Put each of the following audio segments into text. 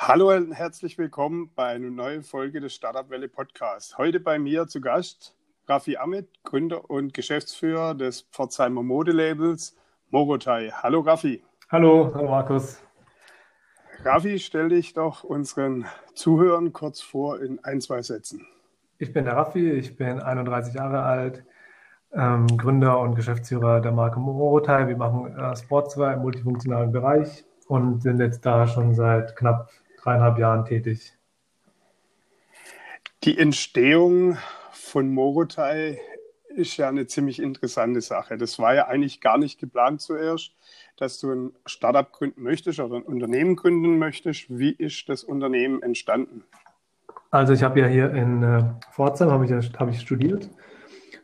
Hallo und herzlich willkommen bei einer neuen Folge des Startup Welle Podcasts. Heute bei mir zu Gast Raffi Ahmed, Gründer und Geschäftsführer des Pforzheimer Modelabels Morotai. Hallo Raffi. Hallo, hallo Markus. Raffi, stell dich doch unseren Zuhörern kurz vor in ein, zwei Sätzen. Ich bin der Raffi, ich bin 31 Jahre alt, ähm, Gründer und Geschäftsführer der Marke Morotai. Wir machen äh, Sportswear im multifunktionalen Bereich und sind jetzt da schon seit knapp dreieinhalb Jahren tätig. Die Entstehung von Morotai ist ja eine ziemlich interessante Sache. Das war ja eigentlich gar nicht geplant zuerst, dass du ein Startup gründen möchtest oder ein Unternehmen gründen möchtest. Wie ist das Unternehmen entstanden? Also ich habe ja hier in äh, Pforzheim habe ich, hab ich studiert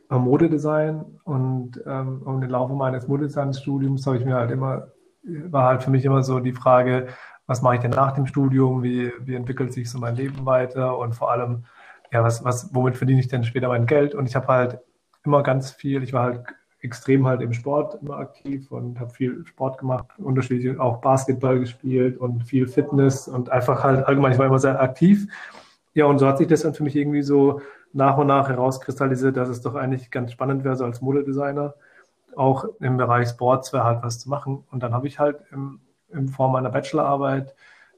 am Modedesign und ähm, im Laufe meines Modedesign-Studiums habe ich mir halt immer war halt für mich immer so die Frage, was mache ich denn nach dem Studium, wie, wie entwickelt sich so mein Leben weiter und vor allem, ja, was, was, womit verdiene ich denn später mein Geld? Und ich habe halt immer ganz viel, ich war halt extrem halt im Sport immer aktiv und habe viel Sport gemacht, unterschiedlich auch Basketball gespielt und viel Fitness und einfach halt allgemein, ich war immer sehr aktiv. Ja, und so hat sich das dann für mich irgendwie so nach und nach herauskristallisiert, dass es doch eigentlich ganz spannend wäre, so als Modedesigner auch im Bereich Sportswear halt was zu machen. Und dann habe ich halt im in Form meiner Bachelorarbeit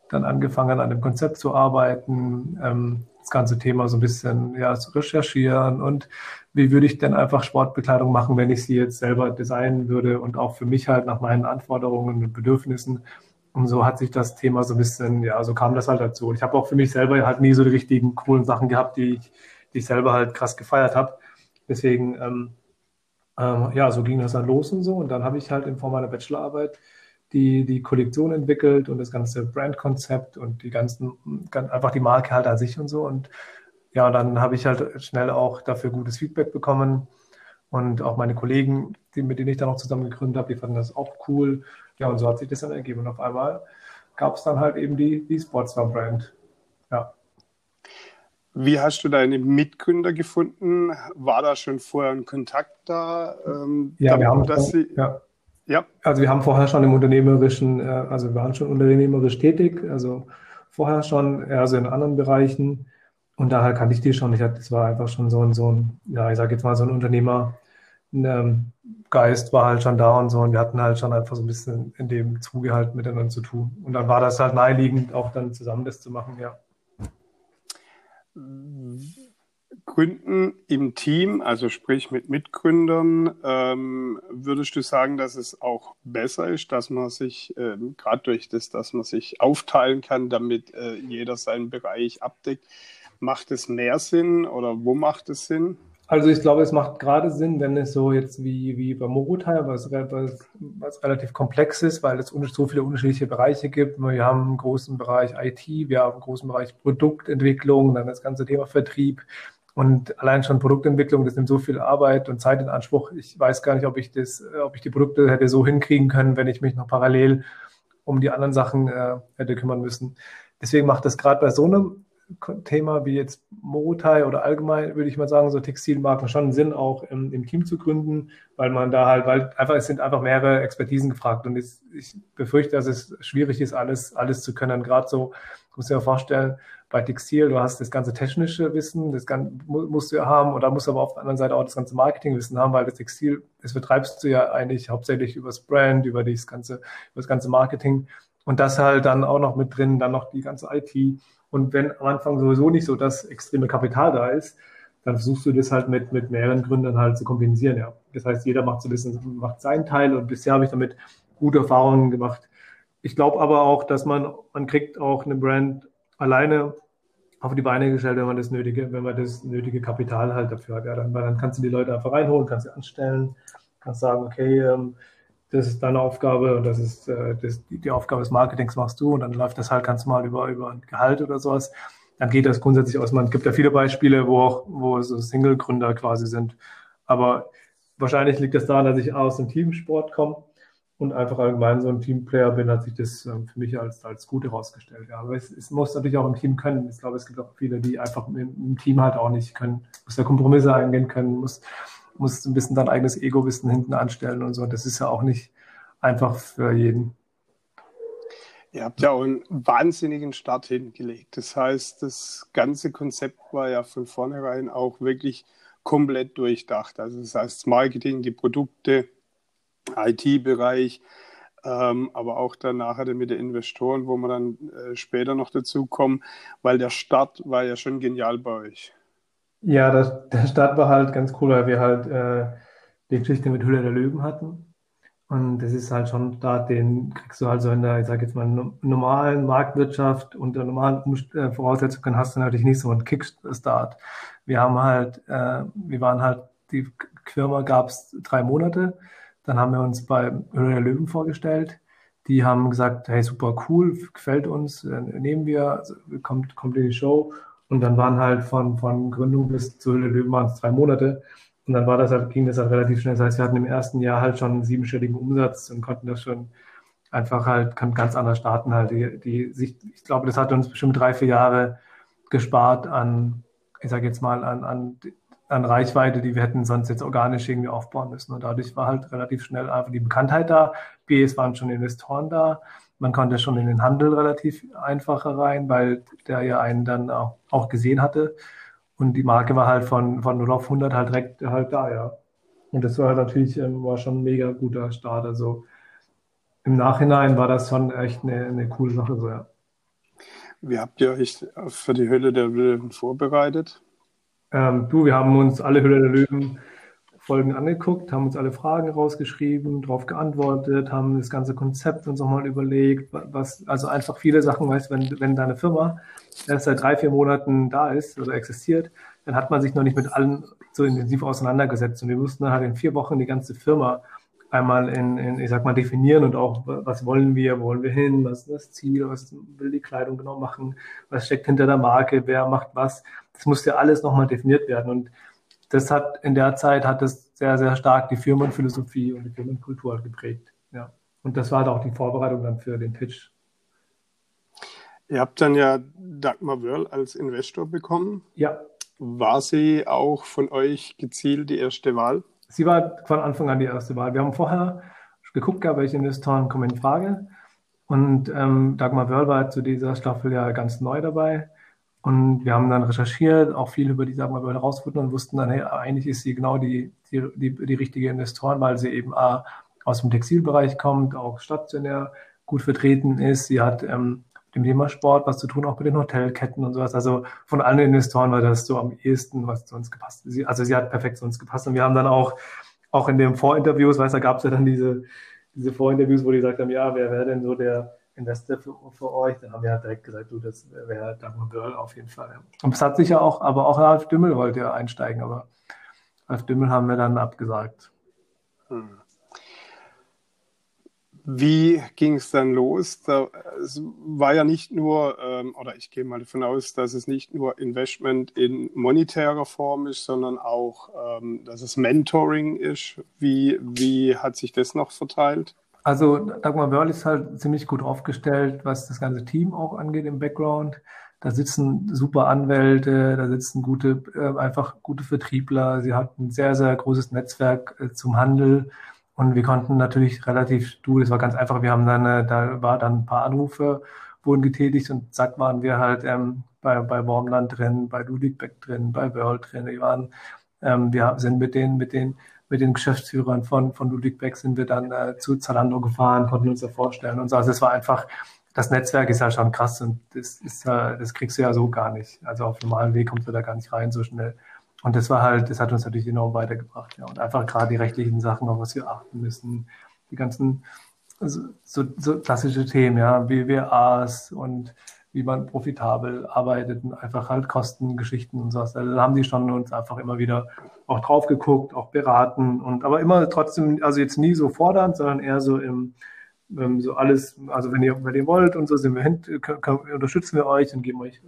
dann angefangen, an dem Konzept zu arbeiten, ähm, das ganze Thema so ein bisschen ja, zu recherchieren und wie würde ich denn einfach Sportbekleidung machen, wenn ich sie jetzt selber designen würde und auch für mich halt nach meinen Anforderungen und Bedürfnissen. Und so hat sich das Thema so ein bisschen, ja, so kam das halt dazu. Und ich habe auch für mich selber halt nie so die richtigen coolen Sachen gehabt, die ich, die ich selber halt krass gefeiert habe. Deswegen, ähm, ähm, ja, so ging das dann los und so. Und dann habe ich halt in Form meiner Bachelorarbeit die, die Kollektion entwickelt und das ganze Brandkonzept und die ganzen, einfach die Marke halt an sich und so. Und ja, dann habe ich halt schnell auch dafür gutes Feedback bekommen. Und auch meine Kollegen, die, mit denen ich dann auch zusammen gegründet habe, die fanden das auch cool. Ja, und so hat sich das dann ergeben. Und auf einmal gab es dann halt eben die, die Sportswear-Brand. Ja. Wie hast du deine Mitgründer gefunden? War da schon vorher ein Kontakt da? Ähm, ja, wir haben, sie, ja. Ja. Also wir haben vorher schon im unternehmerischen, äh, also wir waren schon unternehmerisch tätig, also vorher schon, also in anderen Bereichen. Und daher kannte ich die schon. Ich hatte, das war einfach schon so ein, so ein, ja, ich sage jetzt mal so ein Unternehmergeist war halt schon da und so. Und wir hatten halt schon einfach so ein bisschen in dem Zuge halt miteinander zu tun. Und dann war das halt naheliegend, auch dann zusammen das zu machen, ja. Gründen im Team, also sprich mit Mitgründern, ähm, würdest du sagen, dass es auch besser ist, dass man sich, ähm, gerade durch das, dass man sich aufteilen kann, damit äh, jeder seinen Bereich abdeckt, macht es mehr Sinn oder wo macht es Sinn? Also ich glaube, es macht gerade Sinn, wenn es so jetzt wie, wie bei Morutai, was, was, was relativ komplex ist, weil es so viele unterschiedliche Bereiche gibt. Wir haben einen großen Bereich IT, wir haben einen großen Bereich Produktentwicklung, dann das ganze Thema Vertrieb. Und allein schon Produktentwicklung, das nimmt so viel Arbeit und Zeit in Anspruch. Ich weiß gar nicht, ob ich das, ob ich die Produkte hätte so hinkriegen können, wenn ich mich noch parallel um die anderen Sachen äh, hätte kümmern müssen. Deswegen macht das gerade bei so einem Thema wie jetzt Morutai oder allgemein, würde ich mal sagen, so Textilmarken schon Sinn, auch im, im, Team zu gründen, weil man da halt, weil einfach, es sind einfach mehrere Expertisen gefragt und ich, ich befürchte, dass es schwierig ist, alles, alles zu können. Gerade so, musst dir ja vorstellen, bei Textil, du hast das ganze technische Wissen, das musst du ja haben und da musst du aber auf der anderen Seite auch das ganze Marketingwissen haben, weil das Textil, das vertreibst du ja eigentlich hauptsächlich übers Brand, über das ganze, über das ganze Marketing und das halt dann auch noch mit drin, dann noch die ganze IT und wenn am Anfang sowieso nicht so das extreme Kapital da ist, dann versuchst du das halt mit, mit mehreren Gründern halt zu kompensieren, ja. Das heißt, jeder macht so ein bisschen, macht seinen Teil und bisher habe ich damit gute Erfahrungen gemacht. Ich glaube aber auch, dass man, man kriegt auch eine Brand alleine auf die Beine gestellt, wenn man das nötige, wenn man das nötige Kapital halt dafür hat. Ja, dann, dann kannst du die Leute einfach reinholen, kannst sie anstellen, kannst sagen, okay, ähm, das ist deine Aufgabe und das ist äh, das, die, die Aufgabe des Marketings machst du und dann läuft das halt ganz mal über, über ein Gehalt oder sowas. Dann geht das grundsätzlich aus. Man gibt ja viele Beispiele, wo auch, wo so Single-Gründer quasi sind. Aber wahrscheinlich liegt das daran, dass ich aus dem Teamsport komme und einfach allgemein so ein Teamplayer bin, hat sich das ähm, für mich als, als gut herausgestellt. Ja. Aber es, es muss natürlich auch im Team können. Ich glaube, es gibt auch viele, die einfach im, im Team halt auch nicht können. Muss da Kompromisse eingehen können, muss, muss ein bisschen dein eigenes Ego-Wissen hinten anstellen und so. Das ist ja auch nicht einfach für jeden. Ihr habt ja auch einen wahnsinnigen Start hingelegt. Das heißt, das ganze Konzept war ja von vornherein auch wirklich komplett durchdacht. Also das heißt, Marketing, die Produkte, IT-Bereich, ähm, aber auch dann nachher mit den Investoren, wo wir dann äh, später noch dazu kommen, weil der Start war ja schon genial bei euch. Ja, das, der Start war halt ganz cool, weil wir halt äh, die Geschichte mit Hülle der Löwen hatten. Und das ist halt schon da, den kriegst du halt so in der, ich sag jetzt mal, normalen Marktwirtschaft unter normalen äh, Voraussetzungen hast du natürlich nicht so einen Kickstart. Wir haben halt, äh, wir waren halt, die Firma gab es drei Monate. Dann haben wir uns bei Höhle der Löwen vorgestellt. Die haben gesagt, hey, super cool, gefällt uns, äh, nehmen wir, also, kommt, kommt in die Show. Und dann waren halt von, von Gründung bis zu Höhle der Löwen waren es drei Monate. Und dann war das halt, ging das halt relativ schnell. Das heißt, wir hatten im ersten Jahr halt schon einen siebenstelligen Umsatz und konnten das schon einfach halt ganz anders starten halt. Die, die sich, ich glaube, das hat uns bestimmt drei, vier Jahre gespart an, ich sage jetzt mal, an, an, an Reichweite, die wir hätten sonst jetzt organisch irgendwie aufbauen müssen. Und dadurch war halt relativ schnell einfach die Bekanntheit da. Es waren schon Investoren da. Man konnte schon in den Handel relativ einfacher rein, weil der ja einen dann auch, auch gesehen hatte. Und die Marke war halt von, von 0 auf 100 halt direkt halt da, ja. Und das war halt natürlich, ähm, war schon ein mega guter Start. Also im Nachhinein war das schon echt eine, eine coole Sache, so, ja. Wie habt ihr euch für die Höhle der Löwen vorbereitet? Ähm, du, wir haben uns alle Höhle der Löwen Folgen angeguckt, haben uns alle Fragen rausgeschrieben, darauf geantwortet, haben das ganze Konzept uns nochmal überlegt, was, also einfach viele Sachen, weißt, wenn, wenn deine Firma erst seit drei, vier Monaten da ist oder existiert, dann hat man sich noch nicht mit allen so intensiv auseinandergesetzt und wir mussten dann halt in vier Wochen die ganze Firma einmal in, in, ich sag mal, definieren und auch, was wollen wir, wo wollen wir hin, was ist das Ziel, was will die Kleidung genau machen, was steckt hinter der Marke, wer macht was. Das musste ja alles nochmal definiert werden und das hat in der Zeit hat es sehr, sehr stark die Firmenphilosophie und die Firmenkultur halt geprägt. Ja. Und das war halt auch die Vorbereitung dann für den Pitch. Ihr habt dann ja Dagmar Wörl als Investor bekommen. Ja. War sie auch von euch gezielt die erste Wahl? Sie war von Anfang an die erste Wahl. Wir haben vorher geguckt, welche Investoren kommen in Frage. Und ähm, Dagmar Wörl war zu dieser Staffel ja ganz neu dabei. Und wir haben dann recherchiert, auch viel über die Sachen mal herausgefunden und wussten dann, hey, eigentlich ist sie genau die, die, die, die richtige Investorin, weil sie eben A, aus dem Textilbereich kommt, auch stationär gut vertreten ist. Sie hat ähm, dem Thema Sport was zu tun, auch mit den Hotelketten und sowas. Also von allen Investoren war das so am ehesten, was zu uns gepasst hat. Also sie hat perfekt zu uns gepasst. Und wir haben dann auch, auch in den Vorinterviews, weißt du, da gab es ja dann diese, diese Vorinterviews, wo die gesagt haben, ja, wer wäre denn so der Investor für, für euch. Dann haben wir halt direkt gesagt, du, das wäre Dagmar Börl auf jeden Fall. Und es hat sich ja auch, aber auch Ralf Dümmel wollte ja einsteigen, aber Ralf Dümmel haben wir dann abgesagt. Hm. Wie ging es dann los? Da, es war ja nicht nur, ähm, oder ich gehe mal davon aus, dass es nicht nur Investment in monetärer Form ist, sondern auch, ähm, dass es Mentoring ist. Wie, wie hat sich das noch verteilt? Also Dagmar Wörl ist halt ziemlich gut aufgestellt, was das ganze Team auch angeht im Background. Da sitzen super Anwälte, da sitzen gute, äh, einfach gute Vertriebler. Sie hat ein sehr, sehr großes Netzwerk äh, zum Handel. Und wir konnten natürlich relativ, du, das war ganz einfach, wir haben dann, äh, da war dann ein paar Anrufe, wurden getätigt und zack waren wir halt ähm, bei, bei Wormland drin, bei Ludwig Beck drin, bei Wörl drin. Wir waren, ähm, wir sind mit den, mit den mit den Geschäftsführern von, von Ludwig Beck sind wir dann äh, zu Zalando gefahren, konnten uns da vorstellen und so. Also es war einfach, das Netzwerk ist ja schon krass und das ist, äh, das kriegst du ja so gar nicht. Also auf normalen Weg kommst du da gar nicht rein so schnell. Und das war halt, das hat uns natürlich enorm weitergebracht, ja. Und einfach gerade die rechtlichen Sachen, auf was wir achten müssen, die ganzen so, so, so klassische Themen, ja, WWAs und wie man profitabel arbeitet und einfach halt Kostengeschichten und sowas. Also da haben die schon uns einfach immer wieder auch drauf geguckt, auch beraten und aber immer trotzdem, also jetzt nie so fordernd, sondern eher so im ähm, so alles, also wenn ihr, wenn ihr wollt und so sind wir hin, unterstützen wir euch und geben euch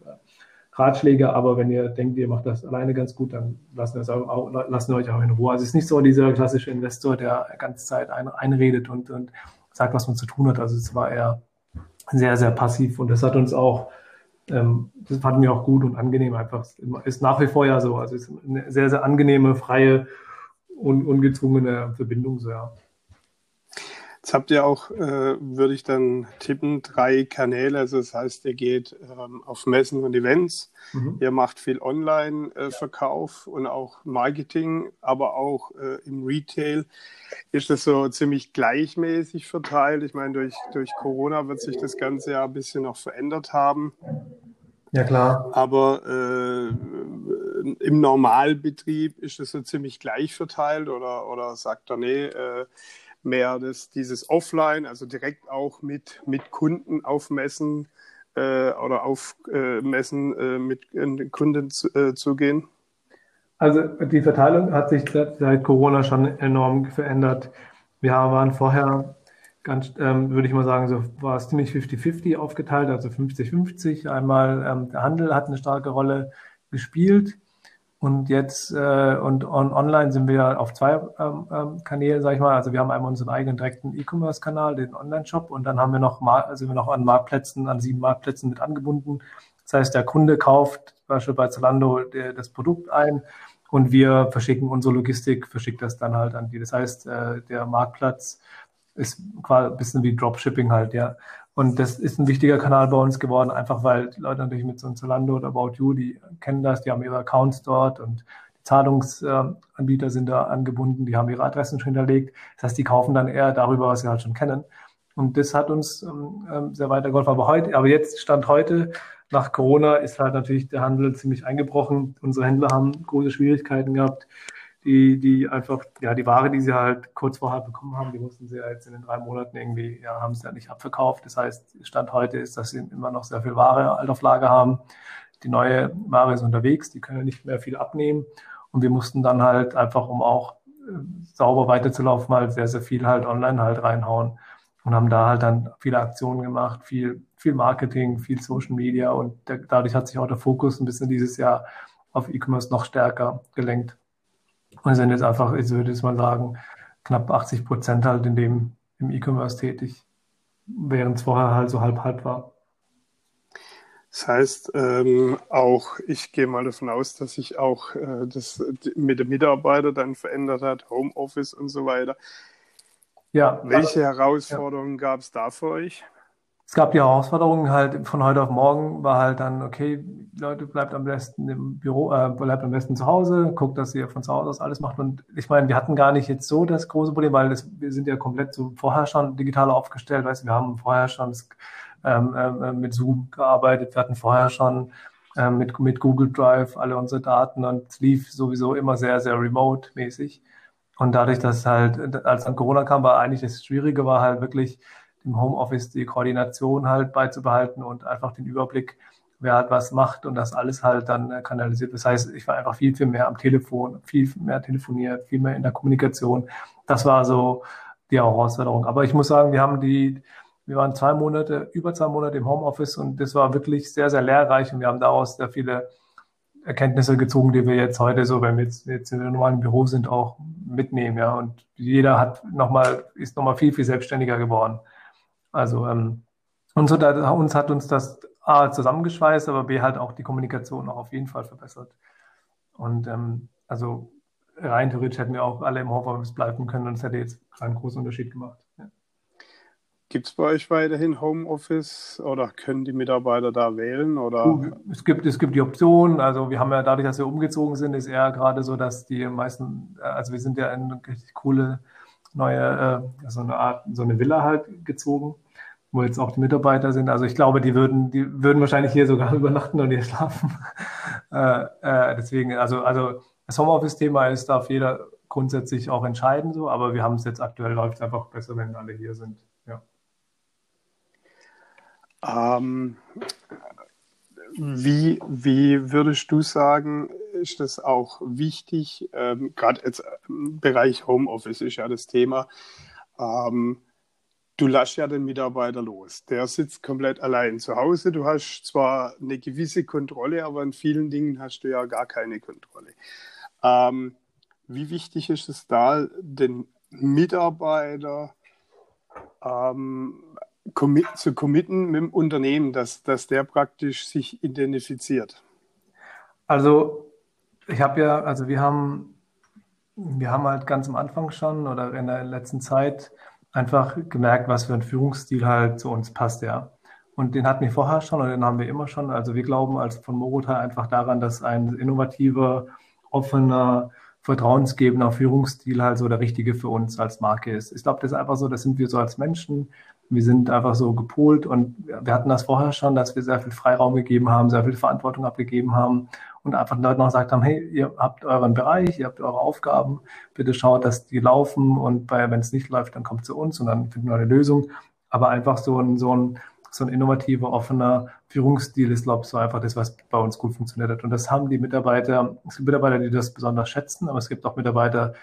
Ratschläge, aber wenn ihr denkt, ihr macht das alleine ganz gut, dann lassen wir, es auch, lassen wir euch auch in Ruhe. Also es ist nicht so dieser klassische Investor, der ganze Zeit ein, einredet und, und sagt, was man zu tun hat. Also es war eher sehr, sehr passiv und das hat uns auch, ähm, das fanden wir auch gut und angenehm einfach. Ist nach wie vor ja so. Also ist eine sehr, sehr angenehme, freie und ungezwungene Verbindung so, ja. Jetzt habt ihr auch, äh, würde ich dann tippen, drei Kanäle. Also das heißt, ihr geht ähm, auf Messen und Events, mhm. ihr macht viel Online-Verkauf äh, und auch Marketing, aber auch äh, im Retail ist das so ziemlich gleichmäßig verteilt. Ich meine, durch, durch Corona wird sich das Ganze ja ein bisschen noch verändert haben. Ja, klar. Aber äh, im Normalbetrieb ist es so ziemlich gleich verteilt oder, oder sagt er, nee, äh, mehr das, dieses Offline, also direkt auch mit, mit Kunden auf Messen äh, oder auf äh, äh, mit Kunden zu, äh, zugehen? Also die Verteilung hat sich seit Corona schon enorm verändert. Wir waren vorher ganz, ähm, würde ich mal sagen, so war es ziemlich 50-50 aufgeteilt, also 50-50. Einmal ähm, der Handel hat eine starke Rolle gespielt und jetzt äh, und on, online sind wir auf zwei ähm, ähm, Kanälen, sag ich mal. Also wir haben einmal unseren eigenen direkten E-Commerce-Kanal, den Online-Shop, und dann haben wir noch mal, sind wir noch an Marktplätzen, an sieben Marktplätzen mit angebunden. Das heißt, der Kunde kauft beispielsweise bei Zalando der, das Produkt ein und wir verschicken unsere Logistik, verschickt das dann halt an die. Das heißt, äh, der Marktplatz ist quasi ein bisschen wie Dropshipping halt, ja. Und das ist ein wichtiger Kanal bei uns geworden, einfach weil die Leute natürlich mit so einem Zalando oder About You, die kennen das, die haben ihre Accounts dort und die Zahlungsanbieter sind da angebunden, die haben ihre Adressen schon hinterlegt. Das heißt, die kaufen dann eher darüber, was sie halt schon kennen. Und das hat uns ähm, ähm sehr weitergeholfen. Aber heute, aber jetzt Stand heute, nach Corona, ist halt natürlich der Handel ziemlich eingebrochen. Unsere Händler haben große Schwierigkeiten gehabt die, die einfach, ja, die Ware, die sie halt kurz vorher bekommen haben, die mussten sie ja jetzt in den drei Monaten irgendwie, ja, haben sie ja nicht abverkauft. Das heißt, Stand heute ist, dass sie immer noch sehr viel Ware halt auf Lager haben. Die neue Ware ist unterwegs, die können ja nicht mehr viel abnehmen. Und wir mussten dann halt einfach, um auch äh, sauber weiterzulaufen, halt sehr, sehr viel halt online halt reinhauen und haben da halt dann viele Aktionen gemacht, viel, viel Marketing, viel Social Media und der, dadurch hat sich auch der Fokus ein bisschen dieses Jahr auf E-Commerce noch stärker gelenkt. Und sind jetzt einfach, ich würde jetzt mal sagen, knapp 80 Prozent halt in dem, im E-Commerce tätig, während es vorher halt so halb-halb war. Das heißt, ähm, auch ich gehe mal davon aus, dass sich auch äh, das mit dem Mitarbeiter dann verändert hat, Homeoffice und so weiter. Ja. Welche Herausforderungen ja. gab es da für euch? Es gab die Herausforderungen halt von heute auf morgen war halt dann, okay, Leute, bleibt am besten im Büro, äh, bleibt am besten zu Hause, guckt, dass ihr von zu Hause aus alles macht. Und ich meine, wir hatten gar nicht jetzt so das große Problem, weil das, wir sind ja komplett so vorher schon digital aufgestellt. Weißt, wir haben vorher schon ähm, äh, mit Zoom gearbeitet, wir hatten vorher schon äh, mit, mit Google Drive alle unsere Daten und es lief sowieso immer sehr, sehr remote-mäßig. Und dadurch, dass halt, als dann Corona kam, war eigentlich das Schwierige, war halt wirklich, im Homeoffice die Koordination halt beizubehalten und einfach den Überblick, wer hat was macht und das alles halt dann äh, kanalisiert. Das heißt, ich war einfach viel, viel mehr am Telefon, viel mehr telefoniert, viel mehr in der Kommunikation. Das war so die Herausforderung. Aber ich muss sagen, wir haben die, wir waren zwei Monate, über zwei Monate im Homeoffice und das war wirklich sehr, sehr lehrreich und wir haben daraus sehr viele Erkenntnisse gezogen, die wir jetzt heute so, wenn wir jetzt, jetzt in einem normalen Büro sind, auch mitnehmen, ja. Und jeder hat nochmal, ist nochmal viel, viel selbstständiger geworden. Also ähm, und so da, uns hat uns das A zusammengeschweißt, aber B halt auch die Kommunikation auch auf jeden Fall verbessert. Und ähm, also rein theoretisch hätten wir auch alle im Homeoffice bleiben können und es hätte jetzt keinen großen Unterschied gemacht. Ja. Gibt es bei euch weiterhin Homeoffice oder können die Mitarbeiter da wählen? Oder? Es, gibt, es gibt die Option. Also wir haben ja dadurch, dass wir umgezogen sind, ist eher gerade so, dass die meisten, also wir sind ja in eine richtig coole neue, äh, so eine Art, so eine Villa halt gezogen, wo jetzt auch die Mitarbeiter sind. Also ich glaube, die würden, die würden wahrscheinlich hier sogar übernachten und hier schlafen. äh, äh, deswegen, also, also das Homeoffice-Thema ist, darf jeder grundsätzlich auch entscheiden, so, aber wir haben es jetzt aktuell läuft einfach besser, wenn alle hier sind. Ja. Ähm, wie, wie würdest du sagen, ist das auch wichtig, ähm, gerade jetzt im Bereich Homeoffice ist ja das Thema, ähm, du lässt ja den Mitarbeiter los. Der sitzt komplett allein zu Hause. Du hast zwar eine gewisse Kontrolle, aber in vielen Dingen hast du ja gar keine Kontrolle. Ähm, wie wichtig ist es da, den Mitarbeiter ähm, commit, zu committen mit dem Unternehmen, dass, dass der praktisch sich identifiziert? Also ich habe ja, also wir haben, wir haben halt ganz am Anfang schon oder in der letzten Zeit einfach gemerkt, was für ein Führungsstil halt zu uns passt, ja. Und den hatten wir vorher schon und den haben wir immer schon. Also wir glauben als von Morutai einfach daran, dass ein innovativer, offener, vertrauensgebender Führungsstil halt so der richtige für uns als Marke ist. Ich glaube, das ist einfach so, das sind wir so als Menschen. Wir sind einfach so gepolt und wir hatten das vorher schon, dass wir sehr viel Freiraum gegeben haben, sehr viel Verantwortung abgegeben haben und einfach Leute noch gesagt haben, hey, ihr habt euren Bereich, ihr habt eure Aufgaben, bitte schaut, dass die laufen und wenn es nicht läuft, dann kommt zu uns und dann finden wir eine Lösung. Aber einfach so ein, so ein, so ein innovativer, offener Führungsstil ist, glaube ich, so einfach das, was bei uns gut funktioniert hat. Und das haben die Mitarbeiter, es gibt Mitarbeiter, die das besonders schätzen, aber es gibt auch Mitarbeiter,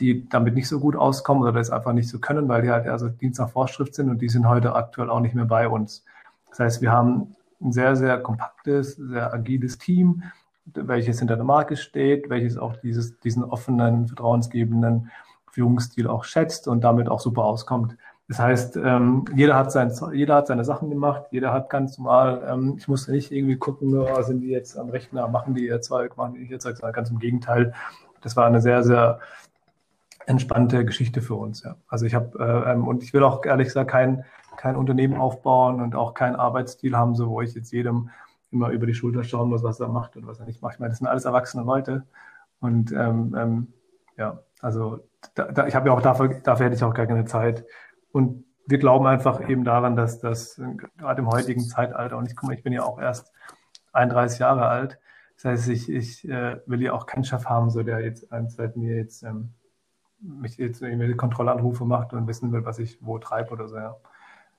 die damit nicht so gut auskommen oder das einfach nicht so können, weil die halt eher so Dienst nach Vorschrift sind und die sind heute aktuell auch nicht mehr bei uns. Das heißt, wir haben ein sehr, sehr kompaktes, sehr agiles Team, welches hinter der Marke steht, welches auch dieses, diesen offenen, vertrauensgebenden Führungsstil auch schätzt und damit auch super auskommt. Das heißt, ähm, jeder, hat sein, jeder hat seine Sachen gemacht, jeder hat ganz normal, ähm, ich musste nicht irgendwie gucken, oh, sind die jetzt am Rechner, machen die ihr Zeug, machen die ihr Zeug, sondern ganz im Gegenteil. Das war eine sehr, sehr entspannte Geschichte für uns. Ja. Also ich habe, äh, ähm, und ich will auch ehrlich gesagt kein, kein Unternehmen aufbauen und auch keinen Arbeitsstil haben, so wo ich jetzt jedem immer über die Schulter schauen muss, was er macht und was er nicht macht. Ich meine, das sind alles erwachsene Leute. Und ähm, ähm, ja, also da, da, ich habe ja auch dafür, dafür hätte ich auch gar keine Zeit. Und wir glauben einfach eben daran, dass das gerade im heutigen Zeitalter, und ich guck mal, ich bin ja auch erst 31 Jahre alt, das heißt, ich, ich äh, will ja auch keinen Chef haben, so der jetzt seit mir jetzt ähm, mich jetzt irgendwelche Kontrollanrufe macht und wissen will, was ich wo treibe oder so. Ja.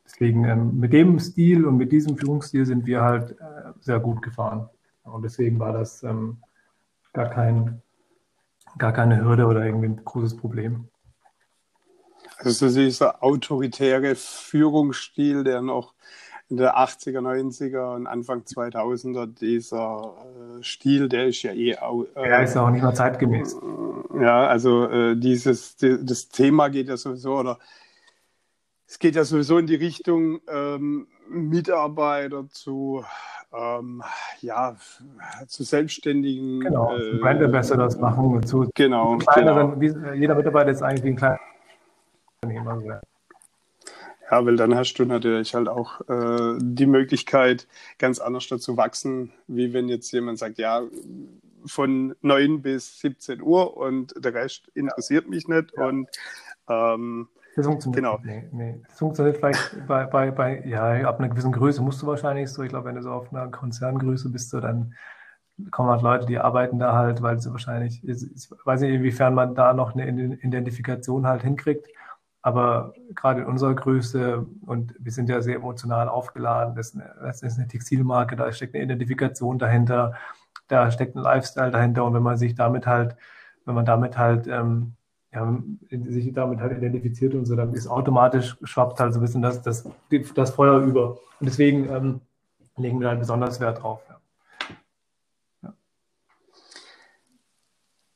Deswegen ähm, mit dem Stil und mit diesem Führungsstil sind wir halt äh, sehr gut gefahren. Und deswegen war das ähm, gar, kein, gar keine Hürde oder irgendwie ein großes Problem. Also dieser autoritäre Führungsstil, der noch in der 80er, 90er und Anfang 2000er, dieser äh, Stil, der ist ja eh auch. Äh, ja, ist auch nicht mehr zeitgemäß. Ja, also äh, dieses, die, das Thema geht ja sowieso, oder es geht ja sowieso in die Richtung, ähm, Mitarbeiter zu, ähm, ja, zu selbstständigen. Genau, äh, Brand Ambassadors machen zu genau, kleineren, genau. Wie, jeder Mitarbeiter ist eigentlich ein kleiner Unternehmer. Ja, weil dann hast du natürlich halt auch äh, die Möglichkeit, ganz anders dazu wachsen, wie wenn jetzt jemand sagt, ja, von 9 bis 17 Uhr und der Rest interessiert mich nicht. Ja. Und ähm, das funktioniert genau. Nee, nee. Das funktioniert vielleicht bei, bei, bei, ja, ab einer gewissen Größe musst du wahrscheinlich so. Ich glaube, wenn du so auf einer Konzerngröße bist, so, dann kommen halt Leute, die arbeiten da halt, weil sie wahrscheinlich, ich weiß nicht, inwiefern man da noch eine Identifikation halt hinkriegt. Aber gerade in unserer Größe, und wir sind ja sehr emotional aufgeladen, das ist eine, das ist eine Textilmarke, da steckt eine Identifikation dahinter, da steckt ein Lifestyle dahinter. Und wenn man sich damit halt, wenn man damit halt ähm, ja, sich damit halt identifiziert und so, dann ist automatisch schwappt halt so ein bisschen das, das, das Feuer über. Und deswegen ähm, legen wir halt besonders Wert drauf. Ja.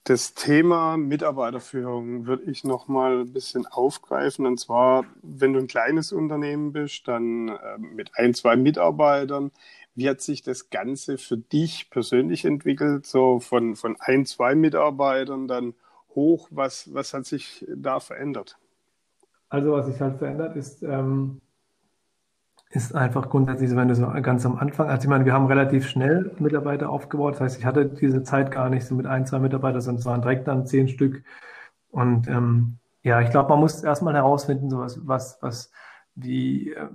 Das Thema Mitarbeiterführung würde ich noch mal ein bisschen aufgreifen. Und zwar, wenn du ein kleines Unternehmen bist, dann äh, mit ein, zwei Mitarbeitern. Wie hat sich das Ganze für dich persönlich entwickelt? So von, von ein, zwei Mitarbeitern dann hoch. Was, was hat sich da verändert? Also was sich halt verändert ist, ähm, ist einfach grundsätzlich, wenn du so ganz am Anfang, also ich meine, wir haben relativ schnell Mitarbeiter aufgebaut. Das heißt, ich hatte diese Zeit gar nicht so mit ein, zwei Mitarbeitern, sondern es waren direkt dann zehn Stück. Und ähm, ja, ich glaube, man muss erstmal herausfinden, so was, was, was, wie, äh,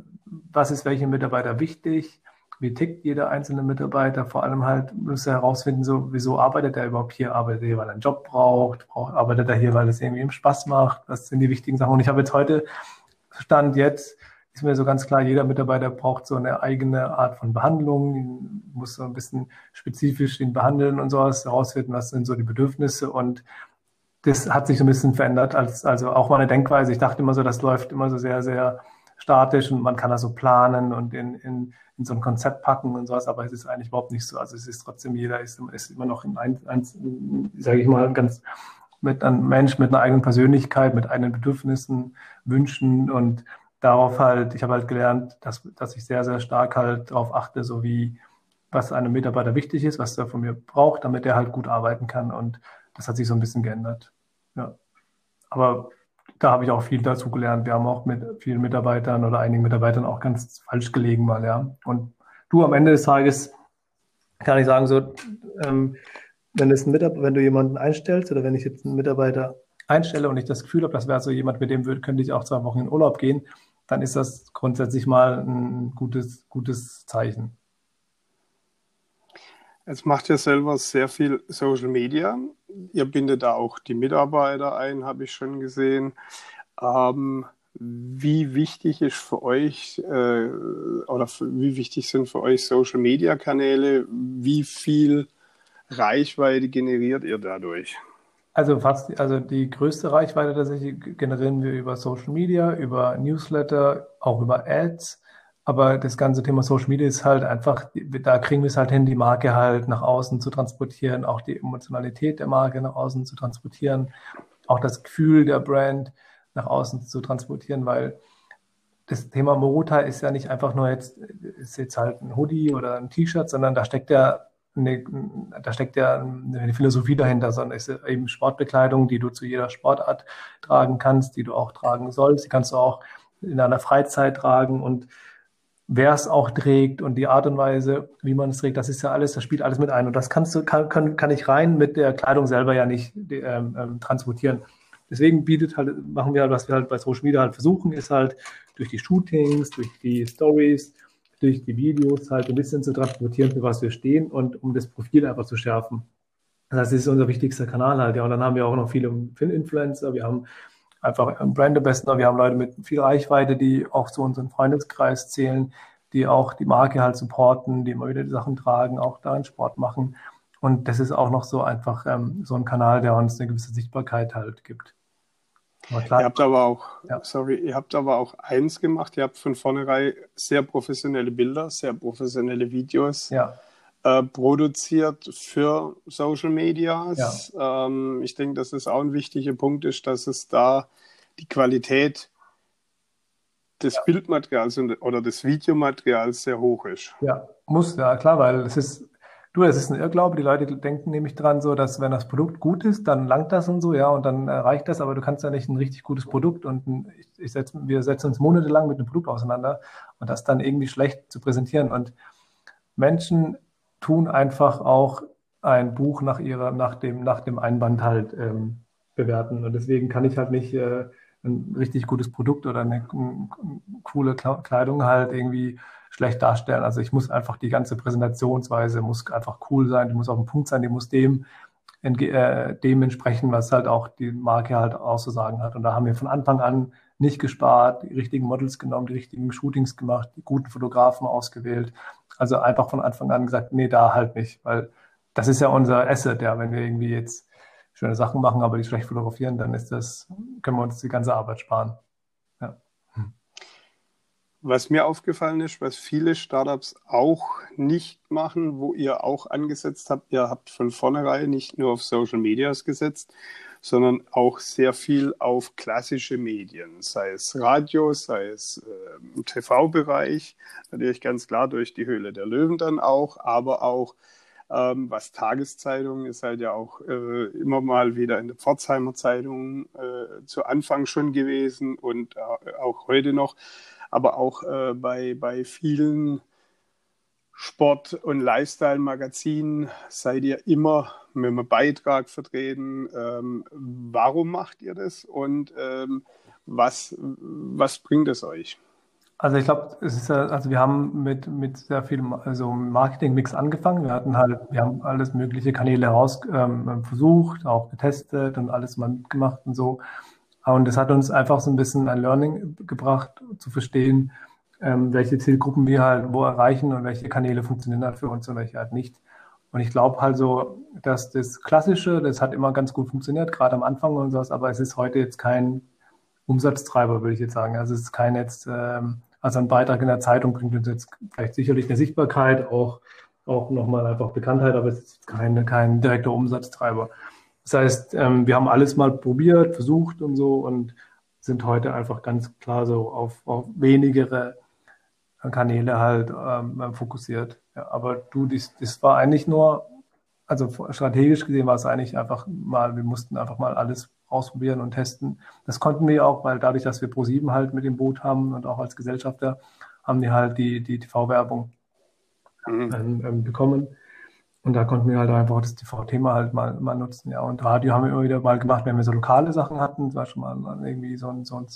was ist welchem Mitarbeiter wichtig, wie tickt jeder einzelne Mitarbeiter, vor allem halt muss er herausfinden, so, wieso arbeitet er überhaupt hier, arbeitet er hier, weil er einen Job braucht, braucht arbeitet er hier, weil es irgendwie ihm Spaß macht, was sind die wichtigen Sachen. Und ich habe jetzt heute, Stand jetzt, ist mir so ganz klar, jeder Mitarbeiter braucht so eine eigene Art von Behandlung, muss so ein bisschen spezifisch ihn behandeln und sowas, herausfinden, was sind so die Bedürfnisse und das hat sich so ein bisschen verändert, als, also auch meine Denkweise. Ich dachte immer so, das läuft immer so sehr, sehr statisch und man kann das so planen und in, in, in so ein Konzept packen und sowas, aber es ist eigentlich überhaupt nicht so. Also es ist trotzdem, jeder ist, ist immer noch ein, ein, ein sage ich mal, ganz mit einem Mensch mit einer eigenen Persönlichkeit, mit eigenen Bedürfnissen, Wünschen und darauf halt, ich habe halt gelernt, dass, dass ich sehr, sehr stark halt darauf achte, so wie was einem Mitarbeiter wichtig ist, was er von mir braucht, damit er halt gut arbeiten kann. Und das hat sich so ein bisschen geändert. Ja. Aber da habe ich auch viel dazu gelernt. Wir haben auch mit vielen Mitarbeitern oder einigen Mitarbeitern auch ganz falsch gelegen mal, ja. Und du am Ende des Tages kann ich sagen, so, ähm, wenn, es ein wenn du jemanden einstellst oder wenn ich jetzt einen Mitarbeiter einstelle und ich das Gefühl habe, das wäre so jemand, mit dem würde, könnte ich auch zwei Wochen in Urlaub gehen, dann ist das grundsätzlich mal ein gutes, gutes Zeichen. Jetzt macht ihr selber sehr viel Social Media. Ihr bindet da auch die Mitarbeiter ein, habe ich schon gesehen. Ähm, wie wichtig ist für euch äh, oder für, wie wichtig sind für euch Social Media Kanäle? Wie viel Reichweite generiert ihr dadurch? Also fast, also die größte Reichweite tatsächlich generieren wir über Social Media, über Newsletter, auch über Ads. Aber das ganze Thema Social Media ist halt einfach, da kriegen wir es halt hin, die Marke halt nach außen zu transportieren, auch die Emotionalität der Marke nach außen zu transportieren, auch das Gefühl der Brand nach außen zu transportieren, weil das Thema Moruta ist ja nicht einfach nur jetzt, ist jetzt halt ein Hoodie oder ein T-Shirt, sondern da steckt ja eine, da steckt ja eine Philosophie dahinter, sondern es ist eben Sportbekleidung, die du zu jeder Sportart tragen kannst, die du auch tragen sollst. Die kannst du auch in deiner Freizeit tragen und wer es auch trägt und die Art und Weise, wie man es trägt, das ist ja alles, das spielt alles mit ein. Und das kannst du, kann, kann, kann ich rein mit der Kleidung selber ja nicht ähm, ähm, transportieren. Deswegen bietet halt, machen wir halt, was wir halt bei Social Media halt versuchen, ist halt durch die Shootings, durch die Stories, durch die Videos halt ein bisschen zu transportieren, für was wir stehen und um das Profil einfach zu schärfen. Das ist unser wichtigster Kanal halt, ja. Und dann haben wir auch noch viele Influencer, wir haben einfach Brand Ambassador. Wir haben Leute mit viel Reichweite, die auch zu unserem Freundeskreis zählen, die auch die Marke halt supporten, die immer wieder die Sachen tragen, auch da einen Sport machen. Und das ist auch noch so einfach ähm, so ein Kanal, der uns eine gewisse Sichtbarkeit halt gibt. Ihr habt aber auch, ja. sorry, ihr habt aber auch eins gemacht. Ihr habt von vornherein sehr professionelle Bilder, sehr professionelle Videos. Ja äh, produziert für Social Medias. Ja. Ähm, ich denke, dass es auch ein wichtiger Punkt ist, dass es da die Qualität des. Bildmaterials oder des Videomaterials sehr hoch ist. Ja, muss, ja klar, weil es ist, du, es ist ein Irrglaube. Die Leute denken nämlich dran so, dass wenn das Produkt gut ist, dann langt das und so, ja, und dann reicht das, aber du kannst ja nicht ein richtig gutes Produkt und ein, ich, ich setz, wir setzen uns monatelang mit einem Produkt auseinander und das dann irgendwie schlecht zu präsentieren und Menschen tun einfach auch ein Buch nach ihrer, nach dem, nach dem Einband halt ähm, bewerten. Und deswegen kann ich halt nicht äh, ein richtig gutes Produkt oder eine, eine coole Kleidung halt irgendwie schlecht darstellen. Also ich muss einfach die ganze Präsentationsweise muss einfach cool sein, die muss auf dem Punkt sein, die muss dem äh, dem entsprechen, was halt auch die Marke halt auszusagen hat. Und da haben wir von Anfang an nicht gespart, die richtigen Models genommen, die richtigen Shootings gemacht, die guten Fotografen ausgewählt also einfach von Anfang an gesagt, nee, da halt nicht, weil das ist ja unser Asset, ja, wenn wir irgendwie jetzt schöne Sachen machen, aber die schlecht fotografieren, dann ist das, können wir uns die ganze Arbeit sparen. Was mir aufgefallen ist, was viele Startups auch nicht machen, wo ihr auch angesetzt habt, ihr habt von vornherein nicht nur auf Social Medias gesetzt, sondern auch sehr viel auf klassische Medien, sei es Radio, sei es äh, TV-Bereich, natürlich ganz klar durch die Höhle der Löwen dann auch, aber auch ähm, was Tageszeitungen ist halt ja auch äh, immer mal wieder in der Pforzheimer Zeitung äh, zu Anfang schon gewesen und äh, auch heute noch, aber auch äh, bei, bei vielen Sport- und Lifestyle-Magazinen seid ihr immer mit einem Beitrag vertreten. Ähm, warum macht ihr das und ähm, was, was bringt es euch? Also ich glaube, also wir haben mit, mit sehr viel also Marketing-Mix angefangen. Wir hatten halt, wir haben alles mögliche Kanäle heraus ähm, versucht, auch getestet und alles mal mitgemacht und so. Und das hat uns einfach so ein bisschen ein Learning gebracht, zu verstehen, ähm, welche Zielgruppen wir halt wo erreichen und welche Kanäle funktionieren halt für uns und welche halt nicht. Und ich glaube halt so, dass das Klassische, das hat immer ganz gut funktioniert, gerade am Anfang und sowas, aber es ist heute jetzt kein Umsatztreiber, würde ich jetzt sagen. Also es ist kein jetzt, ähm, also ein Beitrag in der Zeitung bringt uns jetzt vielleicht sicherlich eine Sichtbarkeit, auch, auch nochmal einfach Bekanntheit, aber es ist keine, kein direkter Umsatztreiber. Das heißt, ähm, wir haben alles mal probiert, versucht und so und sind heute einfach ganz klar so auf, auf wenigere Kanäle halt ähm, fokussiert. Ja, aber du, das, das war eigentlich nur also strategisch gesehen war es eigentlich einfach mal, wir mussten einfach mal alles ausprobieren und testen. Das konnten wir auch, weil dadurch, dass wir Pro7 halt mit dem Boot haben und auch als Gesellschafter, haben die halt die, die TV-Werbung mhm. ähm, ähm, bekommen. Und da konnten wir halt einfach das TV-Thema halt mal, mal nutzen. Ja, und Radio haben wir immer wieder mal gemacht, wenn wir so lokale Sachen hatten, zum Beispiel mal irgendwie so ein, so ein,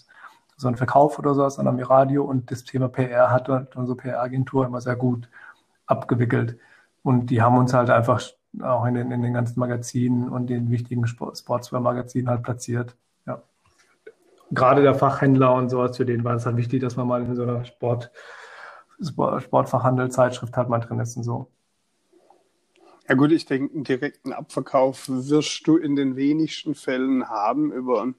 so ein Verkauf oder sowas, dann haben wir Radio und das Thema PR hat unsere PR-Agentur immer sehr gut abgewickelt. Und die haben uns halt einfach auch in den, in den ganzen Magazinen und den wichtigen Sportswear-Magazinen halt platziert. Ja. Gerade der Fachhändler und sowas, für den war es halt wichtig, dass man mal in so einer Sport, Sport Sportfachhandel-Zeitschrift halt mal drin ist und so. Ja gut, ich denke, einen direkten Abverkauf wirst du in den wenigsten Fällen haben über einen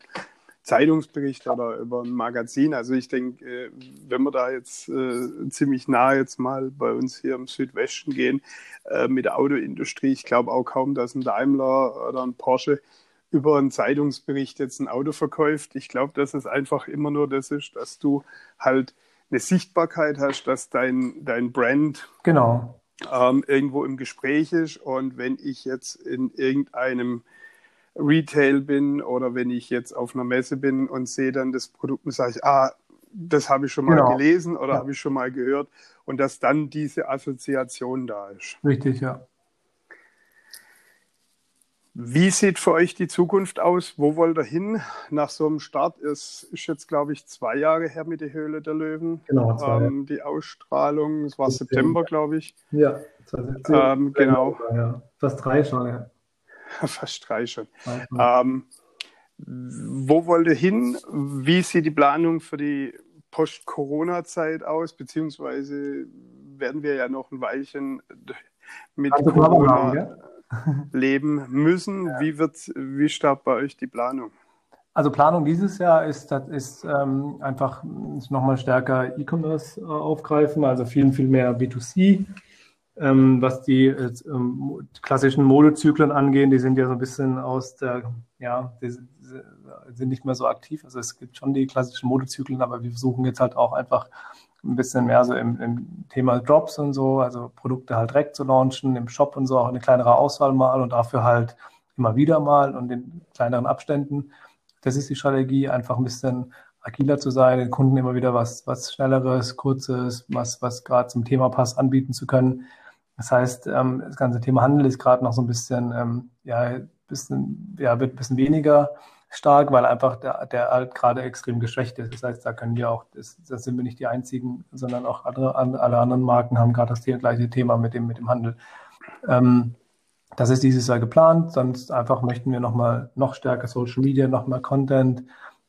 Zeitungsbericht oder über ein Magazin. Also ich denke, äh, wenn wir da jetzt äh, ziemlich nah jetzt mal bei uns hier im Südwesten gehen äh, mit der Autoindustrie, ich glaube auch kaum, dass ein Daimler oder ein Porsche über einen Zeitungsbericht jetzt ein Auto verkauft. Ich glaube, dass es einfach immer nur das ist, dass du halt eine Sichtbarkeit hast, dass dein, dein Brand genau ähm, irgendwo im Gespräch ist. Und wenn ich jetzt in irgendeinem Retail bin oder wenn ich jetzt auf einer Messe bin und sehe dann das Produkt und sage ich, ah, das habe ich schon mal genau. gelesen oder ja. habe ich schon mal gehört und dass dann diese Assoziation da ist. Richtig, ja. Wie sieht für euch die Zukunft aus? Wo wollt ihr hin nach so einem Start? Es ist jetzt, glaube ich, zwei Jahre her mit der Höhle der Löwen. Genau, zwei ähm, Die Ausstrahlung, es war September, glaube ich. Ja, 2017. Ähm, genau. Ja. Fast drei schon, ja. Fast drei schon. Ähm, wo wollt ihr hin? Wie sieht die Planung für die Post-Corona-Zeit aus? Beziehungsweise werden wir ja noch ein Weilchen mit also Corona haben? Leben müssen. Ja. Wie, wird, wie startet bei euch die Planung? Also Planung dieses Jahr ist, ist ähm, einfach nochmal stärker E-Commerce äh, aufgreifen, also viel, viel mehr B2C. Ähm, was die äh, klassischen Modezyklen angehen, die sind ja so ein bisschen aus der, ja, die sind nicht mehr so aktiv. Also es gibt schon die klassischen Modezyklen, aber wir versuchen jetzt halt auch einfach ein bisschen mehr so im, im, Thema Drops und so, also Produkte halt direkt zu launchen, im Shop und so auch eine kleinere Auswahl mal und dafür halt immer wieder mal und in kleineren Abständen. Das ist die Strategie, einfach ein bisschen agiler zu sein, den Kunden immer wieder was, was Schnelleres, Kurzes, was, was gerade zum Thema passt, anbieten zu können. Das heißt, ähm, das ganze Thema Handel ist gerade noch so ein bisschen, ähm, ja, bisschen, ja, wird ein bisschen weniger stark, weil einfach der, der halt gerade extrem geschwächt ist. Das heißt, da können wir auch, das, das sind wir nicht die einzigen, sondern auch andere, alle anderen Marken haben gerade das gleiche Thema mit dem, mit dem Handel. Ähm, das ist dieses Jahr geplant, sonst einfach möchten wir nochmal noch stärker Social Media, noch mehr Content,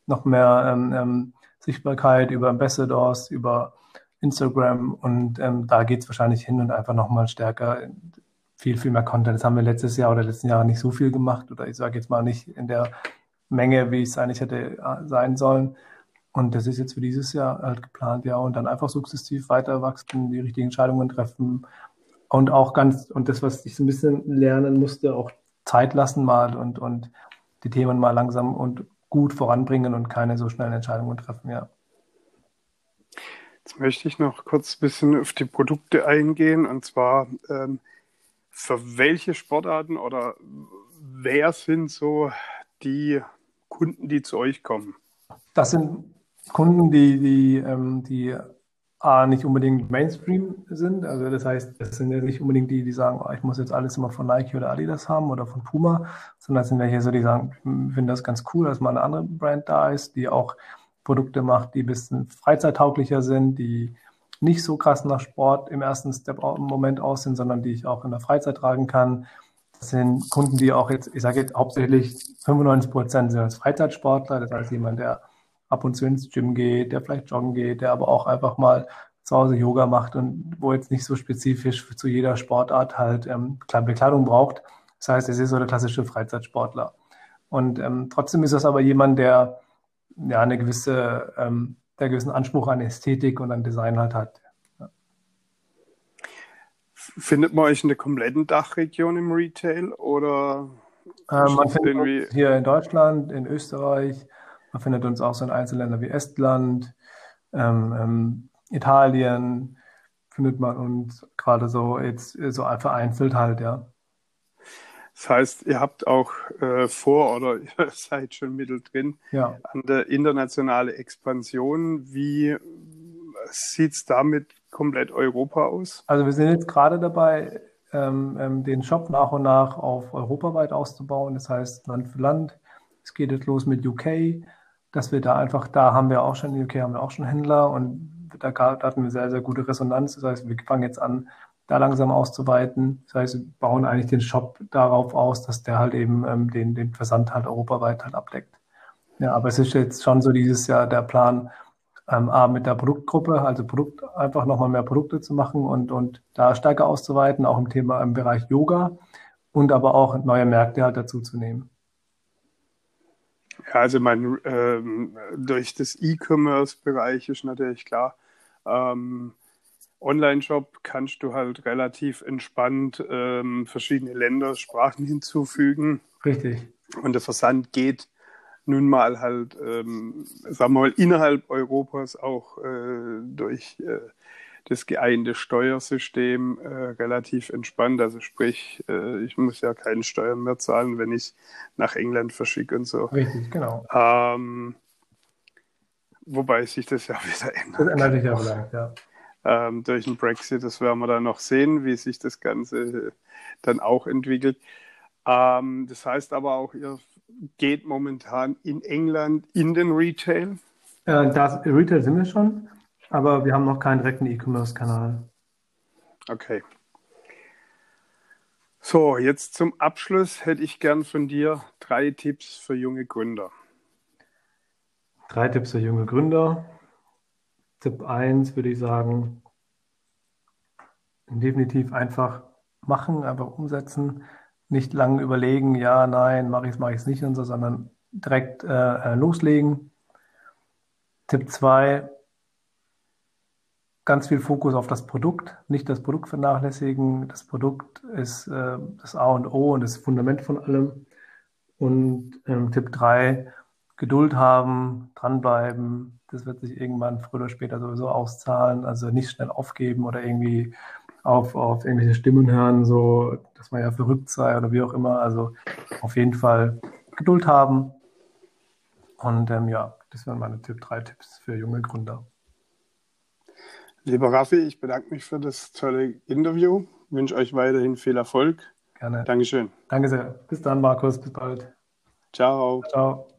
noch mehr ähm, ähm, Sichtbarkeit über Ambassadors, über Instagram und ähm, da geht es wahrscheinlich hin und einfach nochmal stärker, viel, viel mehr Content. Das haben wir letztes Jahr oder letzten Jahre nicht so viel gemacht oder ich sage jetzt mal nicht in der Menge, wie es eigentlich hätte äh, sein sollen. Und das ist jetzt für dieses Jahr halt geplant, ja, und dann einfach sukzessiv weiter wachsen, die richtigen Entscheidungen treffen und auch ganz, und das, was ich so ein bisschen lernen musste, auch Zeit lassen mal und, und die Themen mal langsam und gut voranbringen und keine so schnellen Entscheidungen treffen, ja. Jetzt möchte ich noch kurz ein bisschen auf die Produkte eingehen und zwar ähm, für welche Sportarten oder wer sind so die Kunden, die zu euch kommen? Das sind Kunden, die, die, ähm, die A, nicht unbedingt Mainstream sind. Also das heißt, das sind ja nicht unbedingt die, die sagen, oh, ich muss jetzt alles immer von Nike oder Adidas haben oder von Puma, sondern das sind welche so, die sagen, ich finde das ganz cool, dass mal eine andere Brand da ist, die auch Produkte macht, die ein bisschen freizeittauglicher sind, die nicht so krass nach Sport im ersten Step im Moment aussehen, sondern die ich auch in der Freizeit tragen kann. Das sind Kunden, die auch jetzt, ich sage jetzt hauptsächlich 95 Prozent sind als Freizeitsportler, das heißt jemand, der ab und zu ins Gym geht, der vielleicht joggen geht, der aber auch einfach mal zu Hause Yoga macht und wo jetzt nicht so spezifisch zu jeder Sportart halt ähm, Bekleidung braucht. Das heißt, es ist so der klassische Freizeitsportler. Und ähm, trotzdem ist das aber jemand, der ja, eine gewisse, ähm, der gewissen Anspruch an Ästhetik und an Design halt hat. Findet man euch in der kompletten Dachregion im Retail oder? Ähm, man findet irgendwie... uns hier in Deutschland, in Österreich, man findet uns auch so in Einzelländern wie Estland, ähm, ähm, Italien, findet man uns gerade so jetzt so vereinzelt halt, ja. Das heißt, ihr habt auch äh, vor oder ihr seid schon mittendrin Ja. an der internationalen Expansion. Wie sieht es damit komplett Europa aus? Also wir sind jetzt gerade dabei, ähm, ähm, den Shop nach und nach auf europaweit auszubauen. Das heißt Land für Land. Es geht jetzt los mit UK, dass wir da einfach, da haben wir auch schon, in UK haben wir auch schon Händler und da, da hatten wir sehr, sehr gute Resonanz. Das heißt, wir fangen jetzt an, da langsam auszuweiten. Das heißt, wir bauen eigentlich den Shop darauf aus, dass der halt eben ähm, den, den Versand halt europaweit halt abdeckt. Ja, aber es ist jetzt schon so dieses Jahr der Plan, ähm, A, mit der Produktgruppe, also Produkt, einfach nochmal mehr Produkte zu machen und, und da stärker auszuweiten, auch im Thema im Bereich Yoga und aber auch neue Märkte halt dazu zu nehmen. Ja, also mein, ähm, durch das E-Commerce-Bereich ist natürlich klar, ähm, Online-Shop kannst du halt relativ entspannt ähm, verschiedene Länder, Sprachen hinzufügen Richtig. und der Versand geht nun mal halt, ähm, sagen wir mal, innerhalb Europas auch äh, durch äh, das geeinte Steuersystem äh, relativ entspannt. Also sprich, äh, ich muss ja keine Steuern mehr zahlen, wenn ich nach England verschicke und so. Richtig, genau. Ähm, wobei sich das ja wieder Das ändert. ändert sich ja vielleicht, ja. Ähm, durch den Brexit, das werden wir dann noch sehen, wie sich das Ganze dann auch entwickelt. Ähm, das heißt aber auch, ihr geht momentan in England in den Retail. Äh, das Retail sind wir schon, aber wir haben noch keinen direkten E-Commerce-Kanal. Okay. So, jetzt zum Abschluss hätte ich gern von dir drei Tipps für junge Gründer. Drei Tipps für junge Gründer. Tipp 1 würde ich sagen, definitiv einfach machen, einfach umsetzen, nicht lange überlegen, ja, nein, mache ich es, mache ich es nicht und so, sondern direkt äh, äh, loslegen. Tipp 2, ganz viel Fokus auf das Produkt, nicht das Produkt vernachlässigen. Das Produkt ist äh, das A und O und das Fundament von allem. Und ähm, Tipp 3, Geduld haben, dranbleiben. Das wird sich irgendwann früher oder später sowieso auszahlen. Also nicht schnell aufgeben oder irgendwie auf, auf irgendwelche Stimmen hören, so, dass man ja verrückt sei oder wie auch immer. Also auf jeden Fall Geduld haben. Und ähm, ja, das wären meine Tipp, drei Tipps für junge Gründer. Lieber Raffi, ich bedanke mich für das tolle Interview. Wünsche euch weiterhin viel Erfolg. Gerne. Dankeschön. Danke sehr. Bis dann, Markus. Bis bald. Ciao. Ciao.